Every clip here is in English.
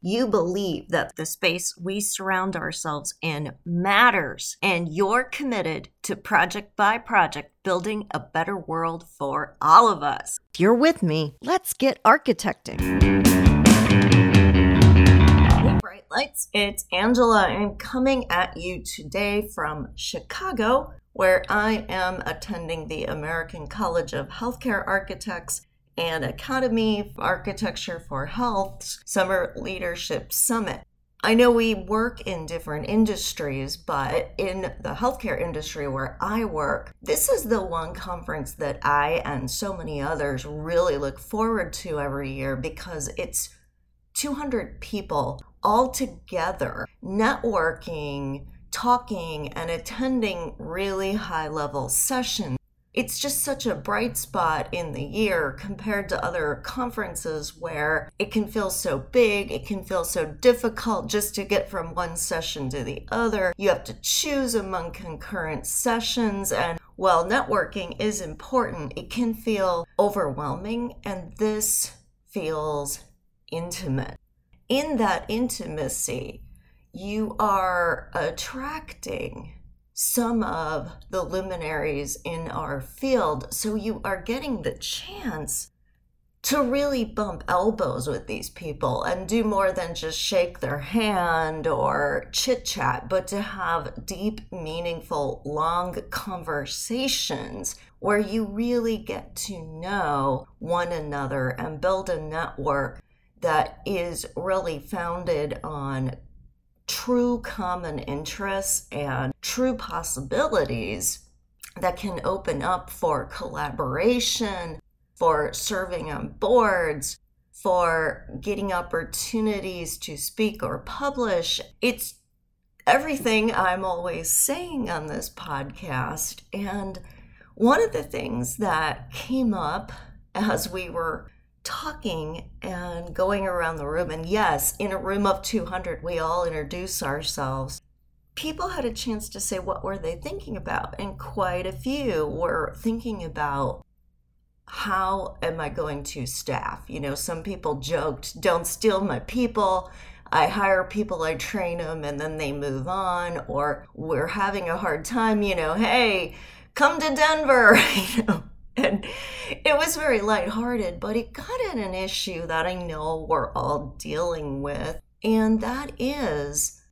you believe that the space we surround ourselves in matters and you're committed to project by project building a better world for all of us. If you're with me, let's get architecting. Hey, bright lights, it's Angela. I'm coming at you today from Chicago, where I am attending the American College of Healthcare Architects and Academy of Architecture for Health's Summer Leadership Summit. I know we work in different industries, but in the healthcare industry where I work, this is the one conference that I and so many others really look forward to every year because it's 200 people all together networking, talking, and attending really high level sessions it's just such a bright spot in the year compared to other conferences where it can feel so big, it can feel so difficult just to get from one session to the other. You have to choose among concurrent sessions and while networking is important, it can feel overwhelming, and this feels intimate. In that intimacy, you are attracting some of the luminaries in our field. So you are getting the chance to really bump elbows with these people and do more than just shake their hand or chit chat, but to have deep, meaningful, long conversations where you really get to know one another and build a network that is really founded on true common interests and true possibilities that can open up for collaboration, for serving on boards, for getting opportunities to speak or publish. It's everything I'm always saying on this podcast. And one of the things that came up as we were talking and going around the room. And yes, in a room of 200, we all introduce ourselves. People had a chance to say what were they thinking about, and quite a few were thinking about how am I going to staff? You know, some people joked, don't steal my people. I hire people, I train them, and then they move on. Or we're having a hard time, you know, hey, come to Denver. you know, and it was very lighthearted, but it got at an issue that I know we're all dealing with, and that is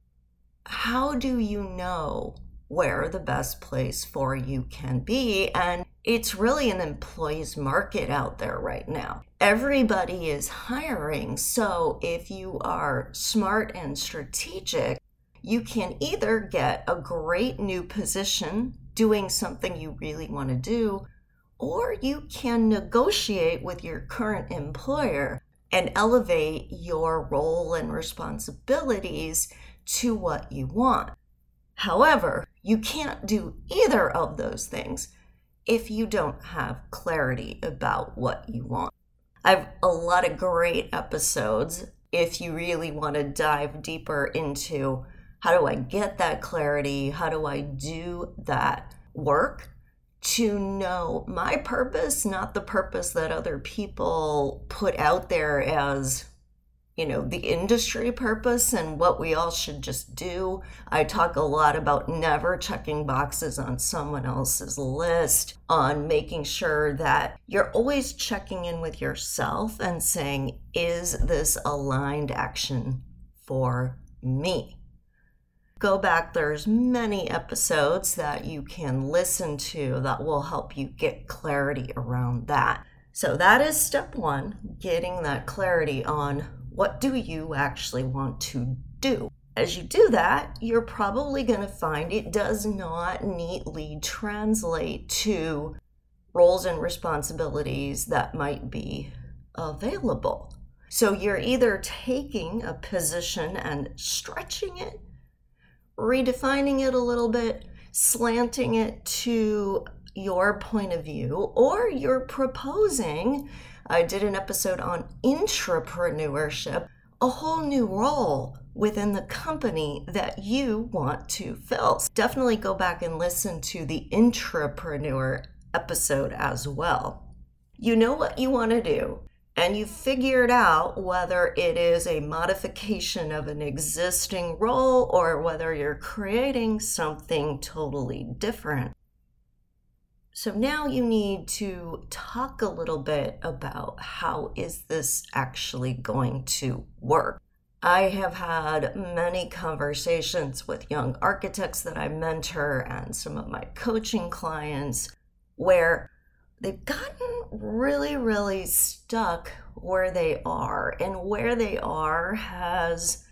how do you know where the best place for you can be? And it's really an employee's market out there right now. Everybody is hiring. So if you are smart and strategic, you can either get a great new position doing something you really want to do, or you can negotiate with your current employer and elevate your role and responsibilities to what you want. However, you can't do either of those things if you don't have clarity about what you want. I've a lot of great episodes if you really want to dive deeper into how do I get that clarity? How do I do that work? To know my purpose, not the purpose that other people put out there as, you know, the industry purpose and what we all should just do. I talk a lot about never checking boxes on someone else's list, on making sure that you're always checking in with yourself and saying, is this aligned action for me? Go back there's many episodes that you can listen to that will help you get clarity around that. So that is step one getting that clarity on what do you actually want to do. As you do that you're probably going to find it does not neatly translate to roles and responsibilities that might be available. So you're either taking a position and stretching it redefining it a little bit, slanting it to your point of view or you're proposing. I did an episode on intrapreneurship, a whole new role within the company that you want to fill. So definitely go back and listen to the intrapreneur episode as well. You know what you want to do, and you've figured out whether it is a modification of an existing role or whether you're creating something totally different. So now you need to talk a little bit about how is this actually going to work. I have had many conversations with young architects that I mentor and some of my coaching clients where they've gotten really, really stuck where they are, and where they are has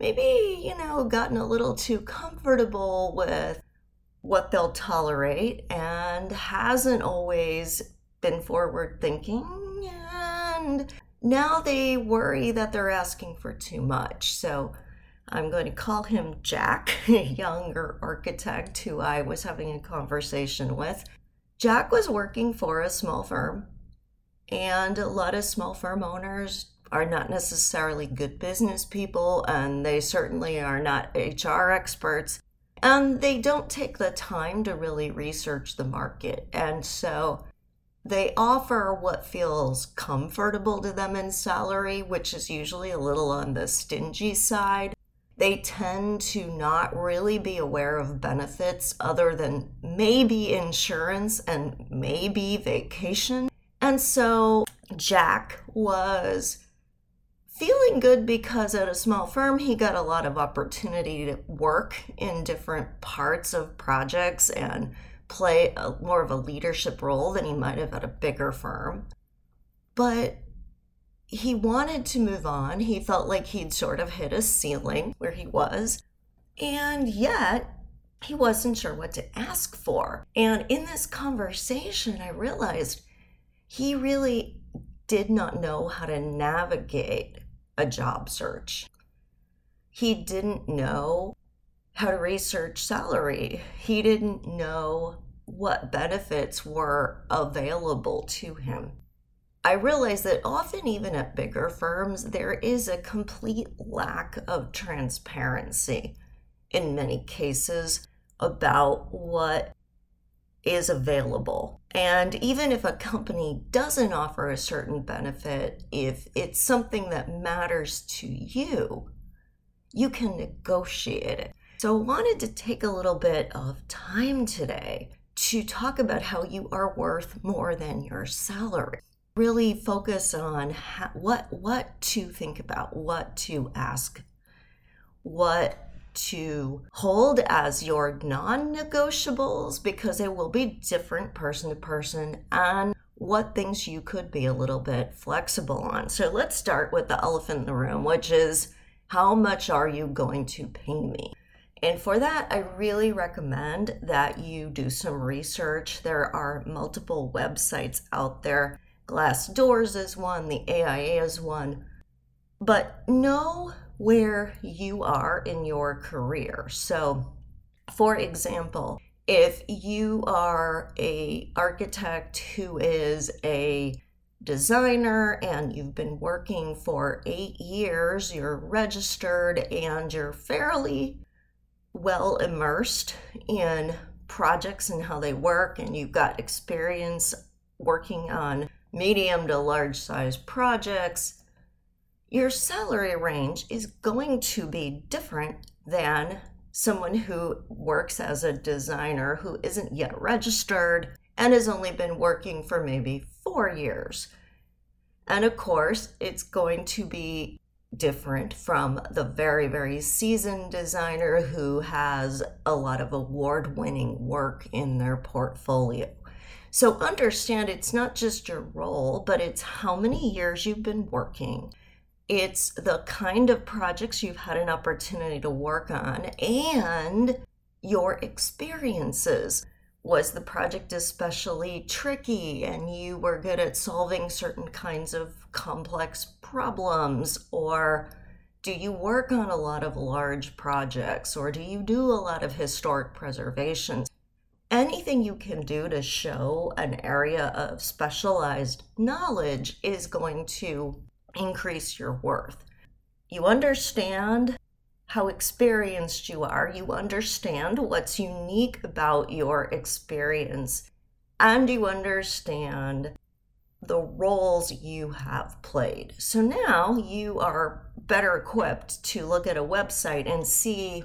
maybe, you know, gotten a little too comfortable with what they'll tolerate and hasn't always been forward thinking and now they worry that they're asking for too much. So I'm going to call him Jack, a younger architect who I was having a conversation with. Jack was working for a small firm, and a lot of small firm owners are not necessarily good business people, and they certainly are not HR experts. And they don't take the time to really research the market. And so they offer what feels comfortable to them in salary, which is usually a little on the stingy side. They tend to not really be aware of benefits other than maybe insurance and maybe vacation. And so Jack was feeling good because at a small firm he got a lot of opportunity to work in different parts of projects and play a, more of a leadership role than he might have at a bigger firm. But he wanted to move on. He felt like he'd sort of hit a ceiling where he was. And yet, he wasn't sure what to ask for. And in this conversation, I realized he really did not know how to navigate a job search. He didn't know how to research salary. He didn't know what benefits were available to him. I realized that often, even at bigger firms, there is a complete lack of transparency in many cases about what is available. And even if a company doesn't offer a certain benefit, if it's something that matters to you, you can negotiate it. So, I wanted to take a little bit of time today to talk about how you are worth more than your salary. Really focus on how, what what to think about, what to ask, what to hold as your non-negotiables because it will be different person to person and what things you could be a little bit flexible on. So let's start with the elephant in the room, which is how much are you going to pay me? And for that, I really recommend that you do some research. There are multiple websites out there. Glassdoors is one, the AIA is one. But know where you are in your career. So, for example, if you are a architect who is a designer and you've been working for 8 years, you're registered and you're fairly well immersed in projects and how they work, and you've got experience working on medium to large size projects, your salary range is going to be different than someone who works as a designer who isn't yet registered and has only been working for maybe four years. And of course, it's going to be different from the very, very seasoned designer who has a lot of award winning work in their portfolio. So understand it's not just your role, but it's how many years you've been working. It's the kind of projects you've had an opportunity to work on and your experiences. Was the project especially tricky and you were good at solving certain kinds of complex problems? Or do you work on a lot of large projects? Or do you do a lot of historic preservations? Anything you can do to show an area of specialized knowledge is going to increase your worth. You understand how experienced you are, you understand what's unique about your experience, and you understand the roles you have played. So now you are better equipped to look at a website and see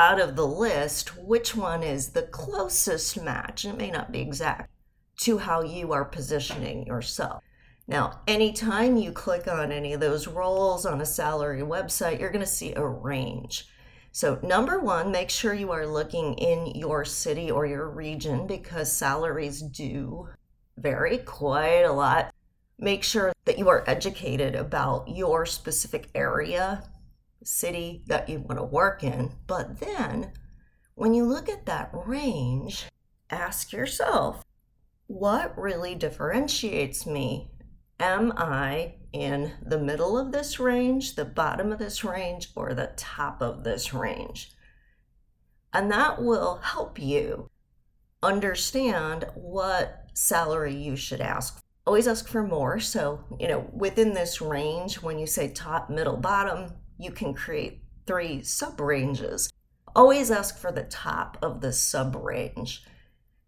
out of the list which one is the closest match. It may not be exact to how you are positioning yourself. Now, anytime you click on any of those roles on a salary website, you're going to see a range. So, number one, make sure you are looking in your city or your region because salaries do vary quite a lot. Make sure that you are educated about your specific area, city that you want to work in. But then, when you look at that range, ask yourself, what really differentiates me Am I in the middle of this range, the bottom of this range, or the top of this range? And that will help you understand what salary you should ask. Always ask for more. So, you know, within this range, when you say top, middle, bottom, you can create three sub ranges. Always ask for the top of the sub range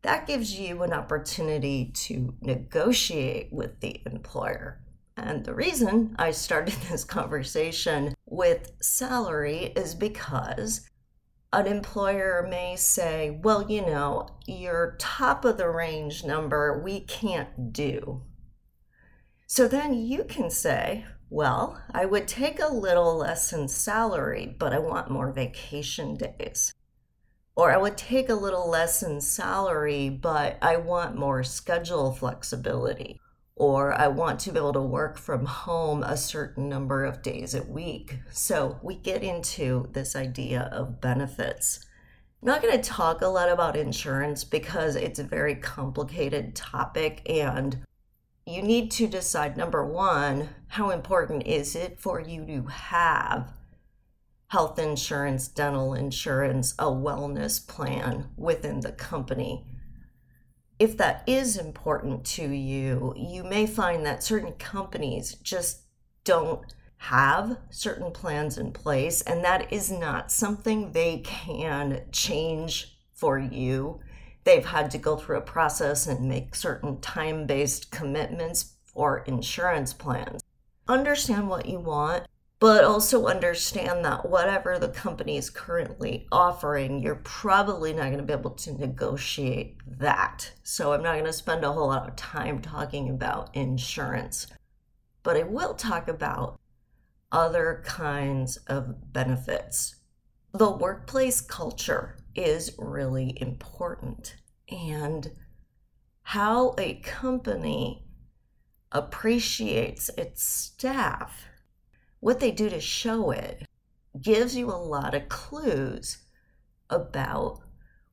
that gives you an opportunity to negotiate with the employer. And the reason I started this conversation with salary is because an employer may say, well, you know, your top of the range number we can't do. So then you can say, well, I would take a little less in salary, but I want more vacation days. Or I would take a little less in salary, but I want more schedule flexibility. Or I want to be able to work from home a certain number of days a week. So we get into this idea of benefits. I'm not going to talk a lot about insurance because it's a very complicated topic and you need to decide number one, how important is it for you to have health insurance, dental insurance, a wellness plan within the company. If that is important to you, you may find that certain companies just don't have certain plans in place, and that is not something they can change for you. They've had to go through a process and make certain time based commitments for insurance plans. Understand what you want but also understand that whatever the company is currently offering, you're probably not going to be able to negotiate that. So I'm not going to spend a whole lot of time talking about insurance, but I will talk about other kinds of benefits. The workplace culture is really important, and how a company appreciates its staff what they do to show it gives you a lot of clues about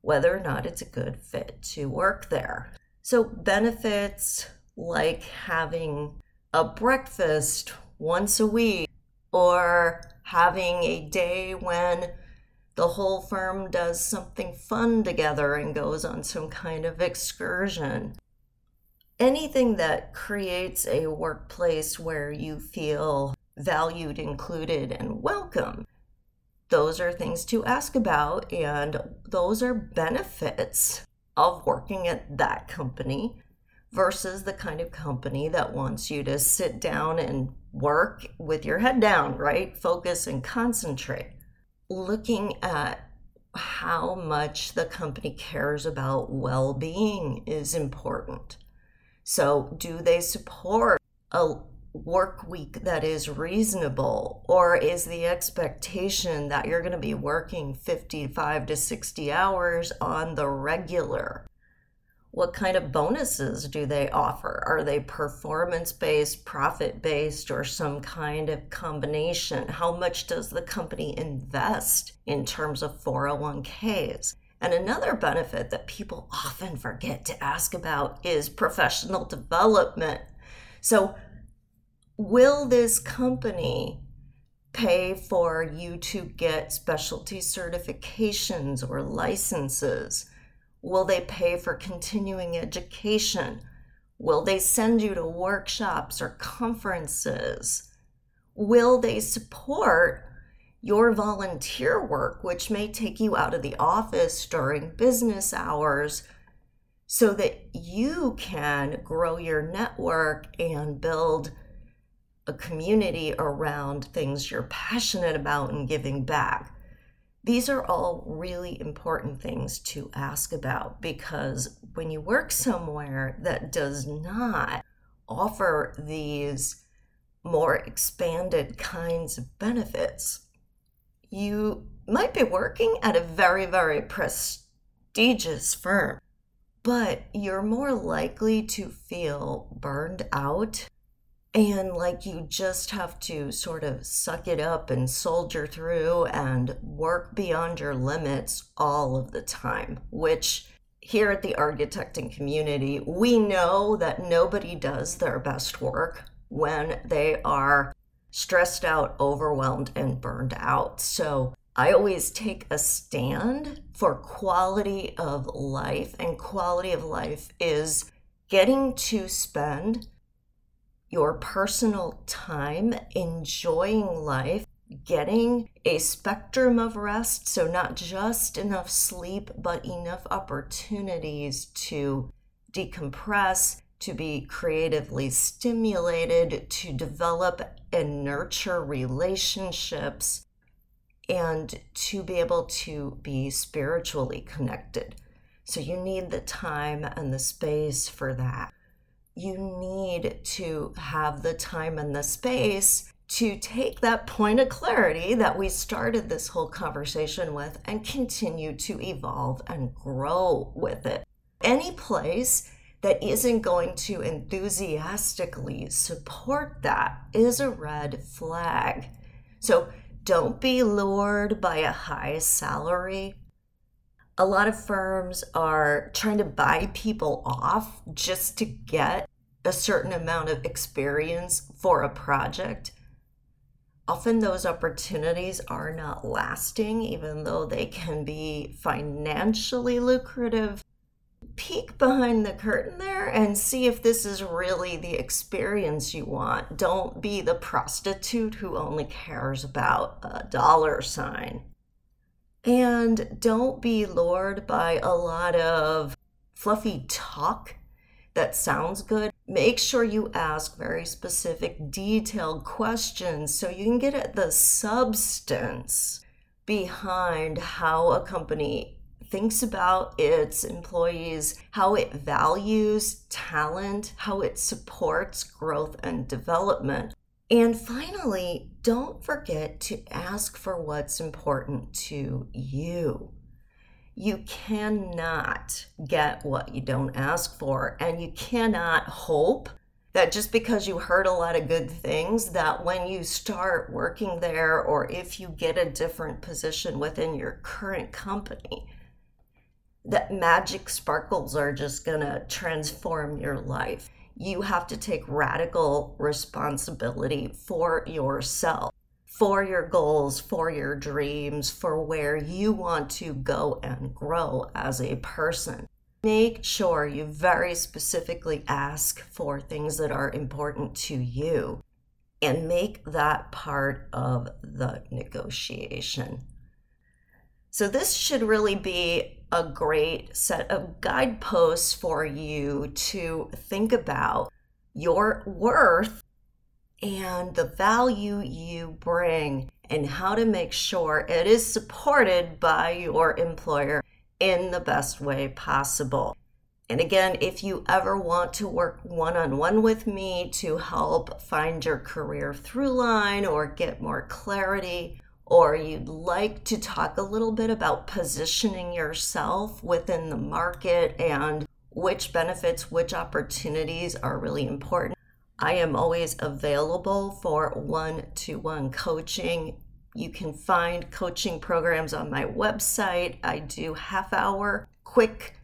whether or not it's a good fit to work there. So, benefits like having a breakfast once a week or having a day when the whole firm does something fun together and goes on some kind of excursion. Anything that creates a workplace where you feel valued, included, and welcome. Those are things to ask about, and those are benefits of working at that company versus the kind of company that wants you to sit down and work with your head down, right? Focus and concentrate. Looking at how much the company cares about well being is important. So, do they support a work week that is reasonable or is the expectation that you're going to be working 55 to 60 hours on the regular what kind of bonuses do they offer? Are they performance based profit based or some kind of combination? How much does the company invest in terms of 401ks and another benefit that people often forget to ask about is professional development. So will this company pay for you to get specialty certifications or licenses? Will they pay for continuing education? Will they send you to workshops or conferences? Will they support your volunteer work, which may take you out of the office during business hours, so that you can grow your network and build a community around things you're passionate about and giving back? These are all really important things to ask about because when you work somewhere that does not offer these more expanded kinds of benefits, you might be working at a very, very prestigious firm, but you're more likely to feel burned out and like you just have to sort of suck it up and soldier through and work beyond your limits all of the time, which here at the architecting community, we know that nobody does their best work when they are stressed out, overwhelmed, and burned out. So I always take a stand for quality of life, and quality of life is getting to spend your personal time enjoying life, getting a spectrum of rest. So, not just enough sleep, but enough opportunities to decompress, to be creatively stimulated, to develop and nurture relationships, and to be able to be spiritually connected. So, you need the time and the space for that you need to have the time and the space to take that point of clarity that we started this whole conversation with and continue to evolve and grow with it. Any place that isn't going to enthusiastically support that is a red flag. So don't be lured by a high salary. A lot of firms are trying to buy people off just to get a certain amount of experience for a project, often those opportunities are not lasting, even though they can be financially lucrative. Peek behind the curtain there and see if this is really the experience you want. Don't be the prostitute who only cares about a dollar sign. And don't be lured by a lot of fluffy talk that sounds good, make sure you ask very specific, detailed questions so you can get at the substance behind how a company thinks about its employees, how it values talent, how it supports growth and development. And finally, don't forget to ask for what's important to you you cannot get what you don't ask for. And you cannot hope that just because you heard a lot of good things, that when you start working there or if you get a different position within your current company, that magic sparkles are just going to transform your life. You have to take radical responsibility for yourself for your goals, for your dreams, for where you want to go and grow as a person. Make sure you very specifically ask for things that are important to you and make that part of the negotiation. So, this should really be a great set of guideposts for you to think about your worth and the value you bring and how to make sure it is supported by your employer in the best way possible. And again, if you ever want to work one on one with me to help find your career through line or get more clarity, or you'd like to talk a little bit about positioning yourself within the market and which benefits, which opportunities are really important, I am always available for one to one coaching. You can find coaching programs on my website. I do half hour, quick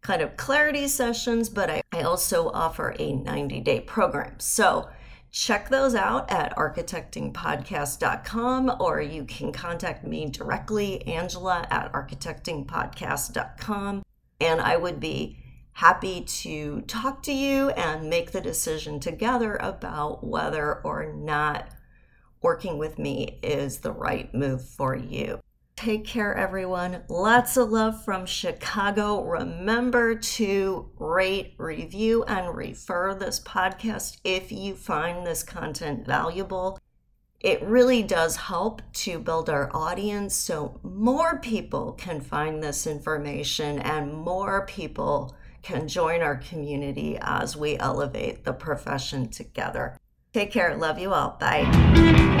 kind of clarity sessions, but I, I also offer a 90 day program. So check those out at architectingpodcast.com or you can contact me directly, Angela at architectingpodcast.com. And I would be happy to talk to you and make the decision together about whether or not working with me is the right move for you. Take care, everyone. Lots of love from Chicago. Remember to rate, review, and refer this podcast if you find this content valuable. It really does help to build our audience so more people can find this information and more people can join our community as we elevate the profession together. Take care. Love you all. Bye.